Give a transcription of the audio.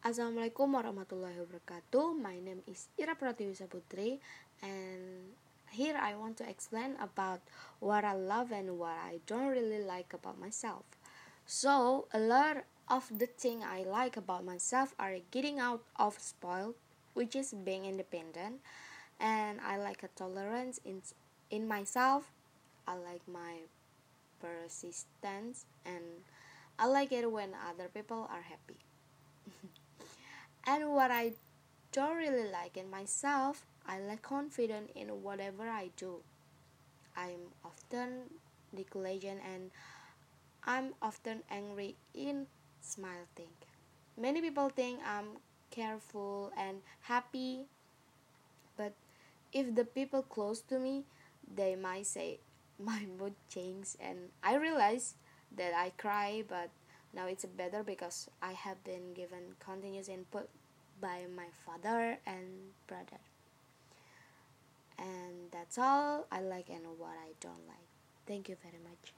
Assalamualaikum warahmatullahi wabarakatuh. My name is Ira Pratiwi Putri and here I want to explain about what I love and what I don't really like about myself. So, a lot of the thing I like about myself are getting out of spoiled, which is being independent, and I like a tolerance in in myself. I like my persistence and I like it when other people are happy. And what I don't really like in myself, I lack confidence in whatever I do. I'm often negligent and I'm often angry in small things. Many people think I'm careful and happy, but if the people close to me, they might say my mood changed and I realize that I cry but now it's better because I have been given continuous input by my father and brother. And that's all I like and what I don't like. Thank you very much.